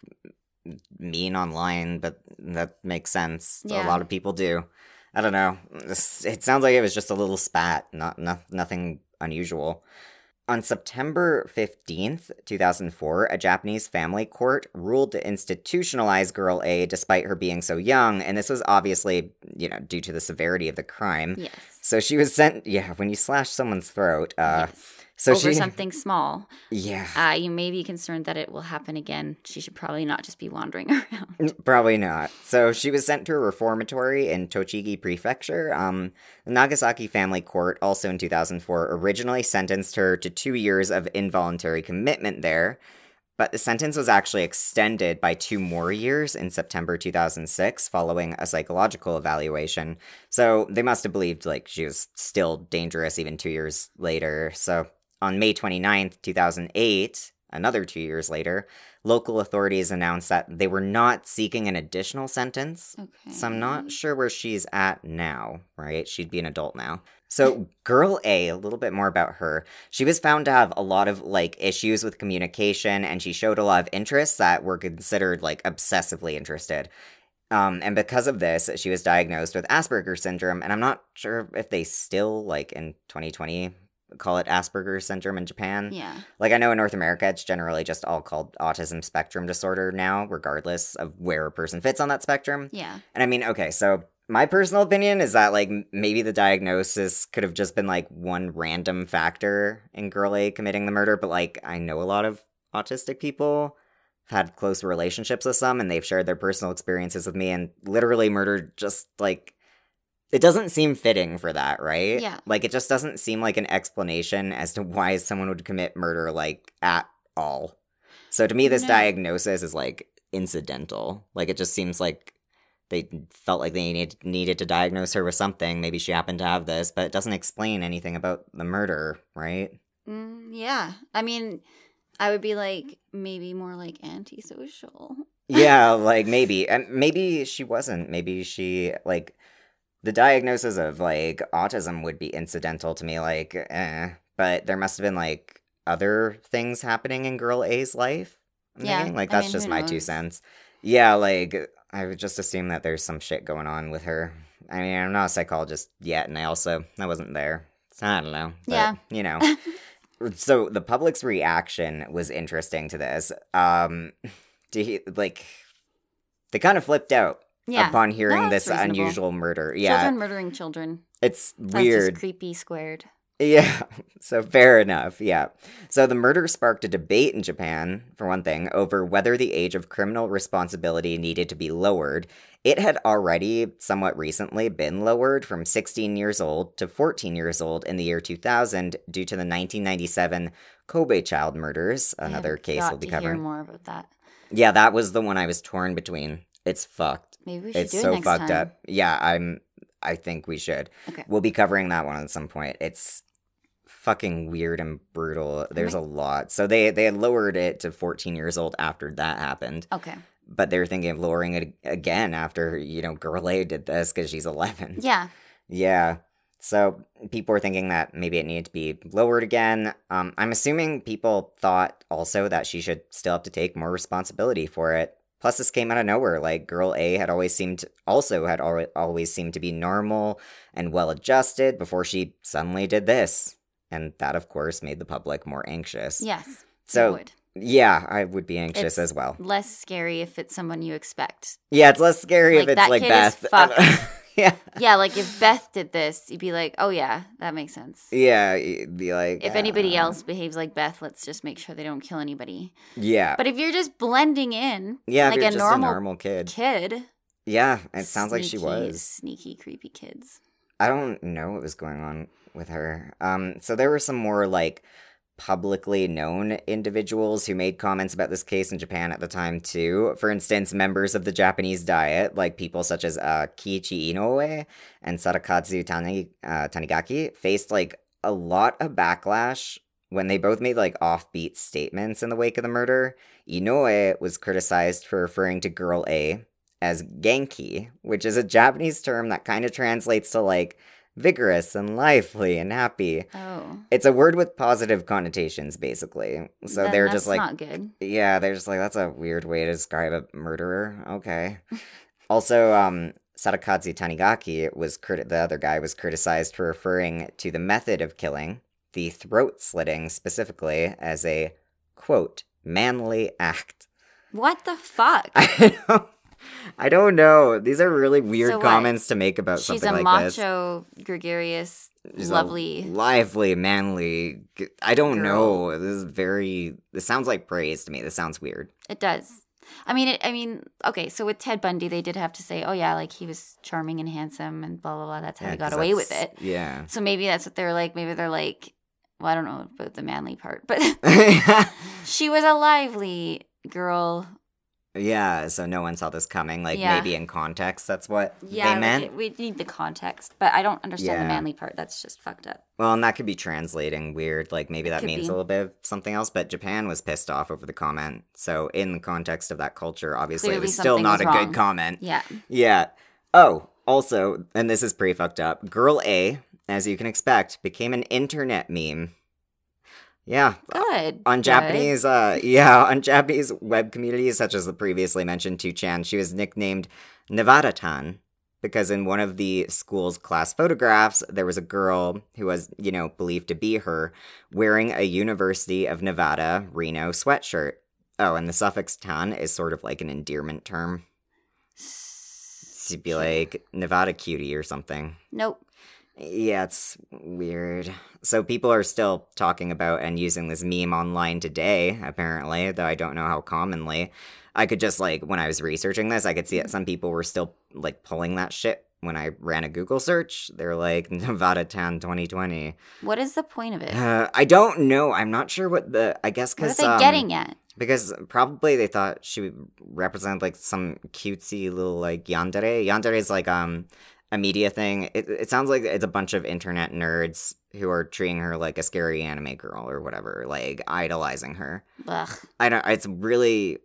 mean online, but that makes sense. A lot of people do. I don't know. It sounds like it was just a little spat, not, not nothing unusual. On September 15th, 2004, a Japanese family court ruled to institutionalize girl A despite her being so young, and this was obviously, you know, due to the severity of the crime. Yes. So she was sent, yeah, when you slash someone's throat, uh, yes. So over she, something small, yeah, uh, you may be concerned that it will happen again. She should probably not just be wandering <laughs> around. Probably not. So she was sent to a reformatory in Tochigi Prefecture. Um, the Nagasaki family court, also in 2004, originally sentenced her to two years of involuntary commitment there, but the sentence was actually extended by two more years in September 2006 following a psychological evaluation. So they must have believed like she was still dangerous even two years later. So on May 29th, 2008, another two years later, local authorities announced that they were not seeking an additional sentence. Okay. So I'm not sure where she's at now, right? She'd be an adult now. So, <laughs> girl A, a little bit more about her. She was found to have a lot of like issues with communication and she showed a lot of interests that were considered like obsessively interested. Um, and because of this, she was diagnosed with Asperger's syndrome. And I'm not sure if they still, like in 2020, call it Asperger's syndrome in Japan. Yeah. Like I know in North America, it's generally just all called autism spectrum disorder now, regardless of where a person fits on that spectrum. Yeah. And I mean, okay, so my personal opinion is that like maybe the diagnosis could have just been like one random factor in girl A committing the murder, but like I know a lot of autistic people have had close relationships with some and they've shared their personal experiences with me and literally murder just like it doesn't seem fitting for that, right? Yeah. Like it just doesn't seem like an explanation as to why someone would commit murder like at all. So to me this No. diagnosis is like incidental. Like it just seems like they felt like they need, needed to diagnose her with something. Maybe she happened to have this, but it doesn't explain anything about the murder, right? Mm, yeah. I mean, I would be like maybe more like antisocial. yeah, <laughs> like maybe. And maybe she wasn't. Maybe she, like, the diagnosis of, like, autism would be incidental to me, like, eh. But there must have been, like, other things happening in girl A's life. I'm Yeah, thinking. Like, I that's mean, just my two cents. Yeah, like, I would just assume that there's some shit going on with her. I mean, I'm not a psychologist yet, and I also, I wasn't there. So I don't know. But, Yeah. You know. <laughs> so the public's reaction was interesting to this. Um, <laughs> do he, like, they kind of flipped out Yeah. upon hearing No, this reasonable. unusual murder. Yeah, Children murdering children. it's That's weird. just creepy squared. Yeah, <laughs> so fair enough. Yeah. So the murder sparked a debate in Japan, for one thing, over whether the age of criminal responsibility needed to be lowered. It had already, somewhat recently, been lowered from 16 years old to 14 years old in the year 2000 due to the 1997 Kobe child murders, another case we'll be to hear covering. more about that. Yeah, that was the one I was torn between. It's fucked. Maybe we should It's do it so next fucked time. up. Yeah, I'm. I think we should. Okay. We'll be covering that one at some point. It's fucking weird and brutal. There's a lot. So they they had lowered it to 14 years old after that happened, Okay. but they're thinking of lowering it again after you know Girl A did this because she's 11. Yeah. Yeah. So people were thinking that maybe it needed to be lowered again. Um, I'm assuming people thought also that she should still have to take more responsibility for it. Plus, this came out of nowhere. Like, girl A had always seemed, also had al- always seemed to be normal and well adjusted before she suddenly did this. And that, of course, made the public more anxious. Yes. So, would. yeah, I would be anxious It's as well. less scary if it's someone you expect. Yeah, it's less scary Like, if it's that like kid is Beth. <laughs> fucked. <laughs> yeah. Yeah, like if Beth did this, you'd be like, "Oh yeah, that makes sense." Yeah, you'd be like. If anybody uh, else behaves like Beth, let's just make sure they don't kill anybody. Yeah. But if you're just blending in, Yeah, like a just normal a normal kid. kid, Yeah, it sounds like she was. sneaky, creepy kids. I don't know what was going on with her. Um, so there were some more like publicly known individuals who made comments about this case in Japan at the time too. For instance, members of the Japanese diet, like people such as uh, Kiichi Inoue and Sadakazu Tani- uh, Tanigaki, faced like a lot of backlash when they both made like offbeat statements in the wake of the murder. Inoue was criticized for referring to girl A as Genki, which is a Japanese term that kind of translates to like vigorous and lively and happy. Oh, It's a word with positive connotations, basically. So Then they're just like, not good. yeah, they're just like, that's a weird way to describe a murderer. Okay. <laughs> also, um, Sadakazu Tanigaki was criti- the other guy was criticized for referring to the method of killing, the throat slitting specifically, as a quote manly act. What the fuck? <laughs> I don't, I don't know. These are really weird So comments to make about She's something like this. macho, gregarious, She's a lovely. lively, manly. I don't Girl. know. This is very. This sounds like praise to me. This sounds weird. It does. I mean, it, I mean, okay. So with Ted Bundy, they did have to say, "Oh yeah, like he was charming and handsome and blah blah blah." That's how Yeah, he got away with it. Yeah. So maybe that's what they're like. Maybe they're like, well, I don't know about the manly part, but <laughs> <laughs> she was a lively girl. Yeah. So no one saw this coming. Like Yeah. maybe in context, that's what Yeah, they meant. it- we need the context, but I don't understand Yeah. the manly part. That's just fucked up. Well, and that could be translating weird. Like maybe that means be. a little bit of something else. But Japan was pissed off over the comment. So in the context of that culture, obviously Clearly it was still not was a wrong. good comment. Yeah. Yeah. Oh, also, and this is pretty fucked up. Girl A, as you can expect, became an internet meme. Yeah, Good. on good. Japanese, uh, yeah, on Japanese web communities such as the previously mentioned Chan, she was nicknamed Nevada-tan because in one of the school's class photographs, there was a girl who was, you know, believed to be her wearing a University of Nevada Reno sweatshirt. Oh, and the suffix tan is sort of like an endearment term. To be like Nevada cutie or something. Nope. Yeah, it's weird. So people are still talking about and using this meme online today, apparently, though I don't know how commonly. I could just like when I was researching this, I could see that some people were still like pulling that shit when I ran a Google search. They're like <laughs> Nevada-tan 2020. What is the point of it? Uh, I don't know. I'm not sure what the. I guess what are because they um, getting at? because probably they thought she would represent like some cutesy little like yandere. Yandere is like um a media thing. It, it sounds like it's a bunch of internet nerds who are treating her like a scary anime girl or whatever, like idolizing her. Ugh. I don't. It's really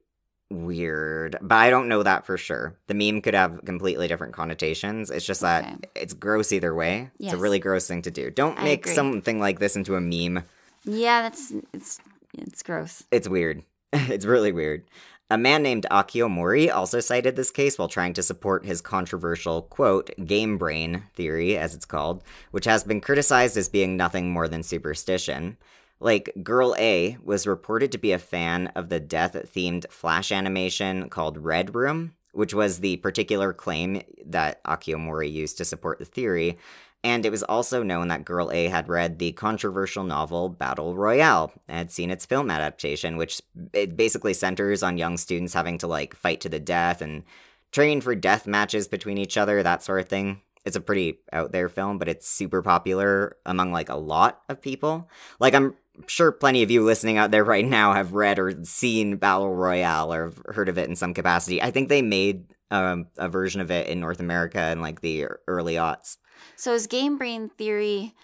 weird, but I don't know that for sure. The meme could have completely different connotations. It's just that Okay. it's gross either way. It's a really gross thing to do. Don't I make agree. something like this into a meme. Yeah, that's it's it's gross. It's weird. <laughs> it's really weird. A man named Akio Mori also cited this case while trying to support his controversial, quote, game brain theory, as it's called, which has been criticized as being nothing more than superstition. Like, Girl A was reported to be a fan of the death themed flash animation called Red Room, which was the particular claim that Akio Mori used to support the theory. And it was also known that Girl A had read the controversial novel Battle Royale and had seen its film adaptation, which it basically centers on young students having to like fight to the death and train for death matches between each other, that sort of thing. It's a pretty out there film, but it's super popular among like a lot of people. Like I'm sure plenty of you listening out there right now have read or seen Battle Royale or heard of it in some capacity. I think they made um, a version of it in North America in like the early aughts. So is game brain theory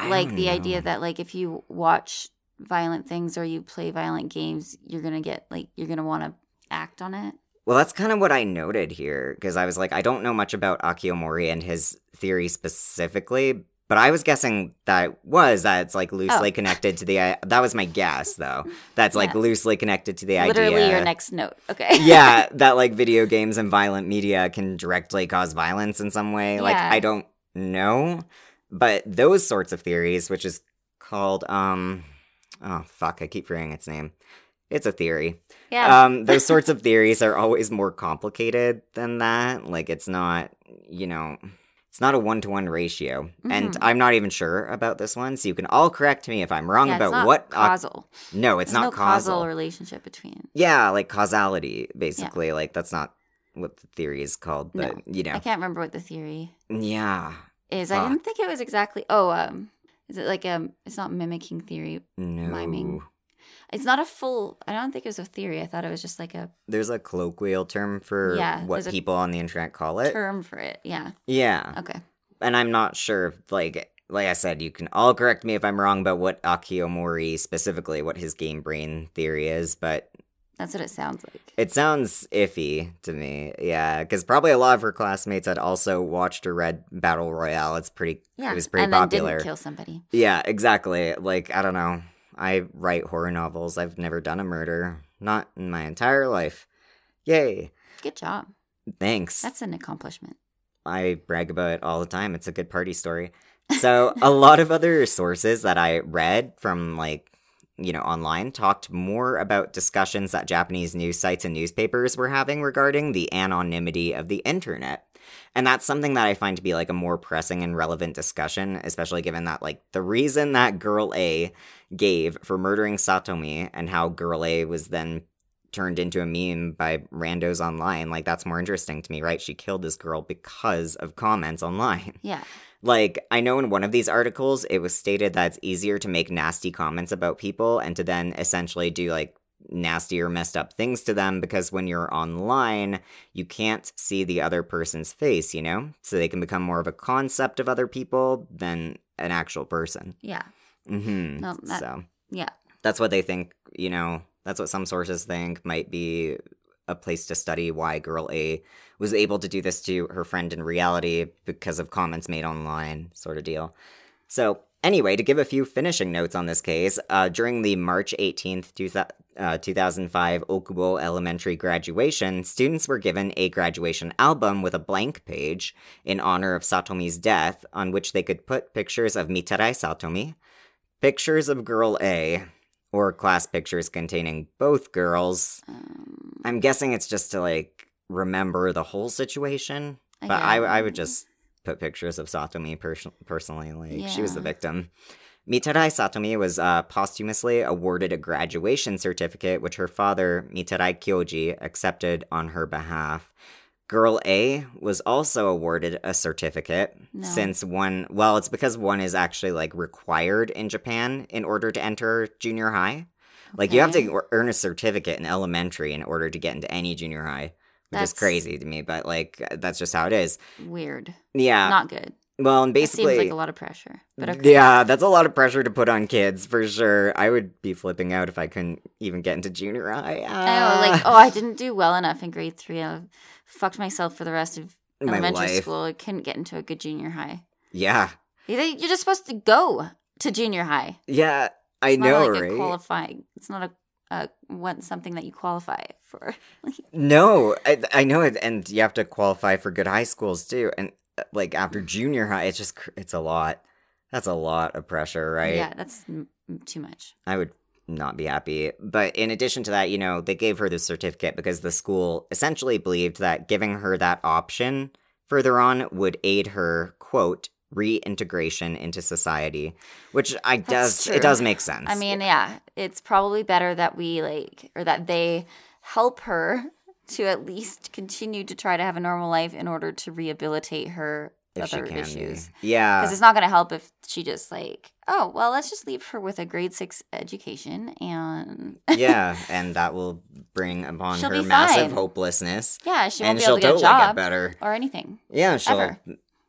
like the idea that like if you watch violent things or you play violent games, you're gonna get like you're gonna want to act on it? Well, that's kind of what I noted here because I was like, I don't know much about Akio Mori and his theory specifically, but I was guessing that was that it's like loosely Oh. connected to the. That was my guess, though. That's like Yeah. loosely connected to the Literally idea. your next note. Okay. yeah, <laughs> that like video games and violent media can directly cause violence in some way. Like I don't know, but those sorts of theories, which is called um, oh fuck, I keep forgetting its name. It's a theory. yeah. Um, <laughs> those sorts of theories are always more complicated than that. Like it's not, you know, it's not a one to one ratio. And Mhm. I'm not even sure about this one, so you can all correct me if I'm wrong yeah, about it's not what. causal. no, it's There's not no causal. causal relationship between. yeah, like causality, basically. Like that's not what the theory is called, No. but you know, I can't remember what the theory yeah. is. I didn't think it was exactly. Oh, um, is it like um? It's not mimicking theory. No. Miming. It's not a full. I don't think it was a theory. I thought it was just like a There's a colloquial term for Yeah, what people on the internet call it. term for it. Yeah. Yeah. Okay. and I'm not sure if, like like I said, you can all correct me if I'm wrong about what Akio Mori specifically, what his game brain theory is, but That's what it sounds like. it sounds iffy to me. Yeah, because probably a lot of her classmates had also watched or read Battle Royale. It's pretty, Yeah. it was pretty and popular. didn't kill somebody. Yeah, exactly. Like I don't know. I write horror novels. I've never done a murder, not in my entire life. Yay! Good job. Thanks. That's an accomplishment. I brag about it all the time. It's a good party story. So, a lot of other sources that I read from like you know, online talked more about discussions that Japanese news sites and newspapers were having regarding the anonymity of the internet. And that's something that I find to be like a more pressing and relevant discussion, especially given that like the reason that girl A gave for murdering Satomi and how girl A was then turned into a meme by randos online, like that's more interesting to me, right? She killed this girl because of comments online. Yeah. Like, I know in one of these articles, it was stated that it's easier to make nasty comments about people and to then essentially do like nasty or messed up things to them because when you're online, you can't see the other person's face, you know? So they can become more of a concept of other people than an actual person. Yeah. hmm No, that- so Yeah. that's what they think, you know, that's what some sources think might be a place to study why girl A was able to do this to her friend in reality because of comments made online, sort of deal. So, anyway, to give a few finishing notes on this case, uh, during the March 18th, two uh, 2005 Okubo Elementary graduation, students were given a graduation album with a blank page in honor of Satomi's death, on which they could put pictures of Mitarai Satomi, pictures of girl A, or class pictures containing both girls. Um, I'm guessing it's just to like remember the whole situation. I But I. I would just put pictures of Satomi pers- personally. Like she was the victim. Mitarai Satomi was uh, posthumously awarded a graduation certificate, which her father, Mitarai Kyoji, accepted on her behalf. Girl A was also awarded a certificate No. since one, well, it's because one is actually like required in Japan in order to enter junior high. Like you have to earn a certificate in elementary in order to get into any junior high, which is That's- crazy to me, but like that's just how it is. Weird. Yeah. Not good. well, and That basically, seems like a lot of pressure. But okay. yeah, that's a lot of pressure to put on kids for sure. I would be flipping out if I couldn't even get into junior high. Know, like, Ah. oh, I didn't do well enough in grade three. I fucked myself for the rest of My elementary life. school. I couldn't get into a good junior high. Yeah, You're just supposed to go to junior high. yeah, I It's know, not like right? a qualifying. It's not a uh, what something that you qualify for. <laughs> No, I, I know it, and you have to qualify for good high schools too. And uh, like after junior high, it's just it's a lot. That's a lot of pressure, right? Yeah, that's mm, too much. I would not be happy. But in addition to that, you know, they gave her the certificate because the school essentially believed that giving her that option further on would aid her quote reintegration into society, which I That's does true. it does make sense. I mean, yeah, it's probably better that we like or that they help her to at least continue to try to have a normal life in order to rehabilitate her if she other can issues. be, yeah, Because it's not going to help if she just like, oh, well, let's just leave her with a grade six education and <laughs> yeah, and that will bring upon She'll her massive hopelessness, yeah, she won't and be she'll able to get a totally get job better. or anything. Yeah, she'll. Ever.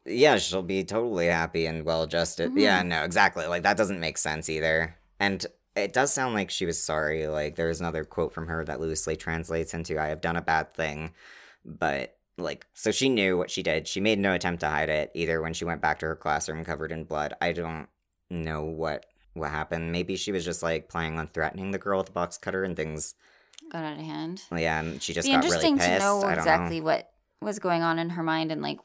Yeah, she'll be totally happy and well adjusted. Mhm. Yeah, no, exactly. Like that doesn't make sense either. And it does sound like she was sorry. Like there's another quote from her that loosely translates into "I have done a bad thing," but like so she knew what she did. She made no attempt to hide it either when she went back to her classroom covered in blood. I don't know what what happened. Maybe she was just like planning on threatening the girl with the box cutter and things. Got out of hand. Yeah, and she just be got really pissed. to know I don't know exactly know. what was going on in her mind and like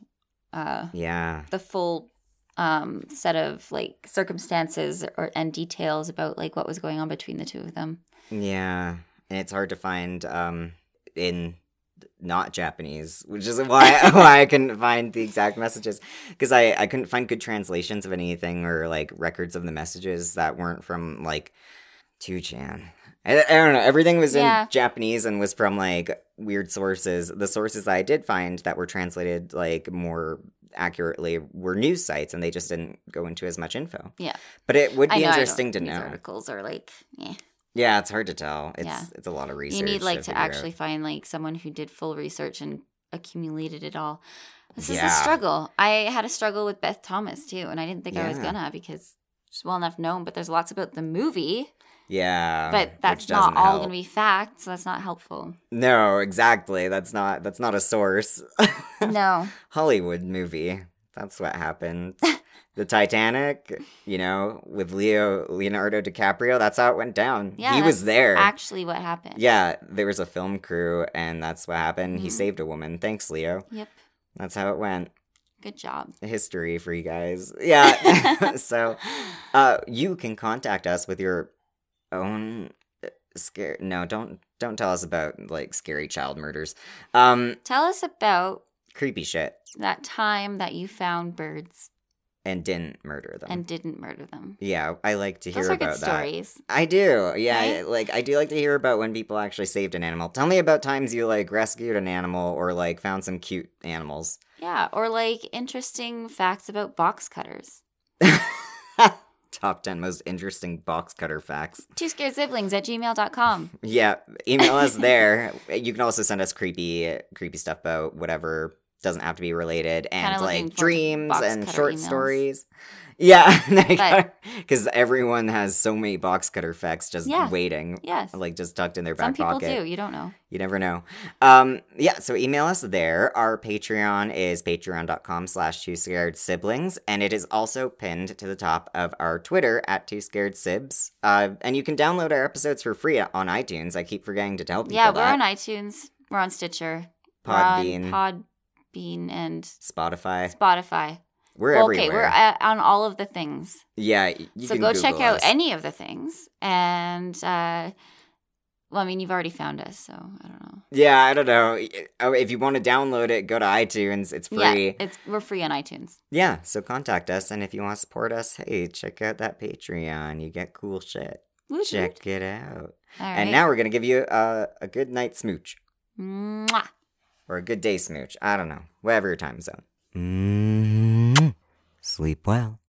uh Yeah. the full um set of like circumstances or and details about like what was going on between the two of them. Yeah, and it's hard to find um in not Japanese, which is why <laughs> why I couldn't find the exact messages because I I couldn't find good translations of anything or like records of the messages that weren't from like 2chan. I, I don't know. Everything was Yeah. in Japanese and was from like weird sources. The sources I did find that were translated like more accurately were news sites and they just didn't go into as much info. Yeah. But it would be know, interesting to know. articles are like yeah. Yeah, it's hard to tell. It's Yeah. it's a lot of research. you need like to out. actually find like someone who did full research and accumulated it all. This is a struggle. I had a struggle with Beth Thomas too, and I didn't think I was gonna because she's well enough known. But there's lots about the movie, Yeah, but that's not all help. gonna be fact, so that's not helpful. No, exactly. That's not that's not a source. <laughs> no, Hollywood movie. That's what happened. the Titanic, you know, with Leo Leonardo DiCaprio. That's how it went down. yeah, he was there. Actually, what happened? yeah, there was a film crew, and that's what happened. He Mhm. saved a woman. Thanks, Leo. Yep. That's how it went. Good job. History for you guys. Yeah. <laughs> <laughs> so, uh, you can contact us with your own uh, scare. No, don't don't tell us about like scary child murders. Um, Tell us about creepy shit, that time that you found birds and didn't murder them. and didn't murder them. yeah, I like to hear Those are about good that. stories. I do. Yeah, I- like I do like to hear about when people actually saved an animal. Tell me about times you like rescued an animal or like found some cute animals. Yeah, or like interesting facts about box cutters. <laughs> Top 10 most interesting box cutter facts. Two scared siblings at gmail.com. Yeah, email us there. <laughs> You can also send us creepy creepy stuff about whatever doesn't have to be related and Kinda like dreams and short emails. stories. Yeah, <laughs> because everyone has so many box cutter facts just Yeah. waiting, Yes. like just tucked in their Some back people pocket. do. You don't know. You never know. Um, yeah, so email us there. Our Patreon is patreon.com slash two scared siblings, and it is also pinned to the top of our Twitter at two scared sibs. Uh, and you can download our episodes for free on iTunes. I keep forgetting to tell people Yeah, we're that. on iTunes. We're on Stitcher. Podbean. On Podbean and Spotify. Spotify. We're Well, everywhere. okay, we're at, on all of the things. yeah, you so go Google check out any of the things. And, uh, well, I mean, you've already found us, so I don't know. Yeah, I don't know. Oh, if you want to download it, go to iTunes. It's free. Yeah, it's we're free on iTunes. Yeah, so contact us, and if you want to support us, hey, check out that Patreon. You get cool shit. Woot woot. Check it out. Right. And now we're gonna give you a, a good night smooch Mwah. Or a good day smooch. I don't know, whatever your time zone. Mm-hmm. Sleep well.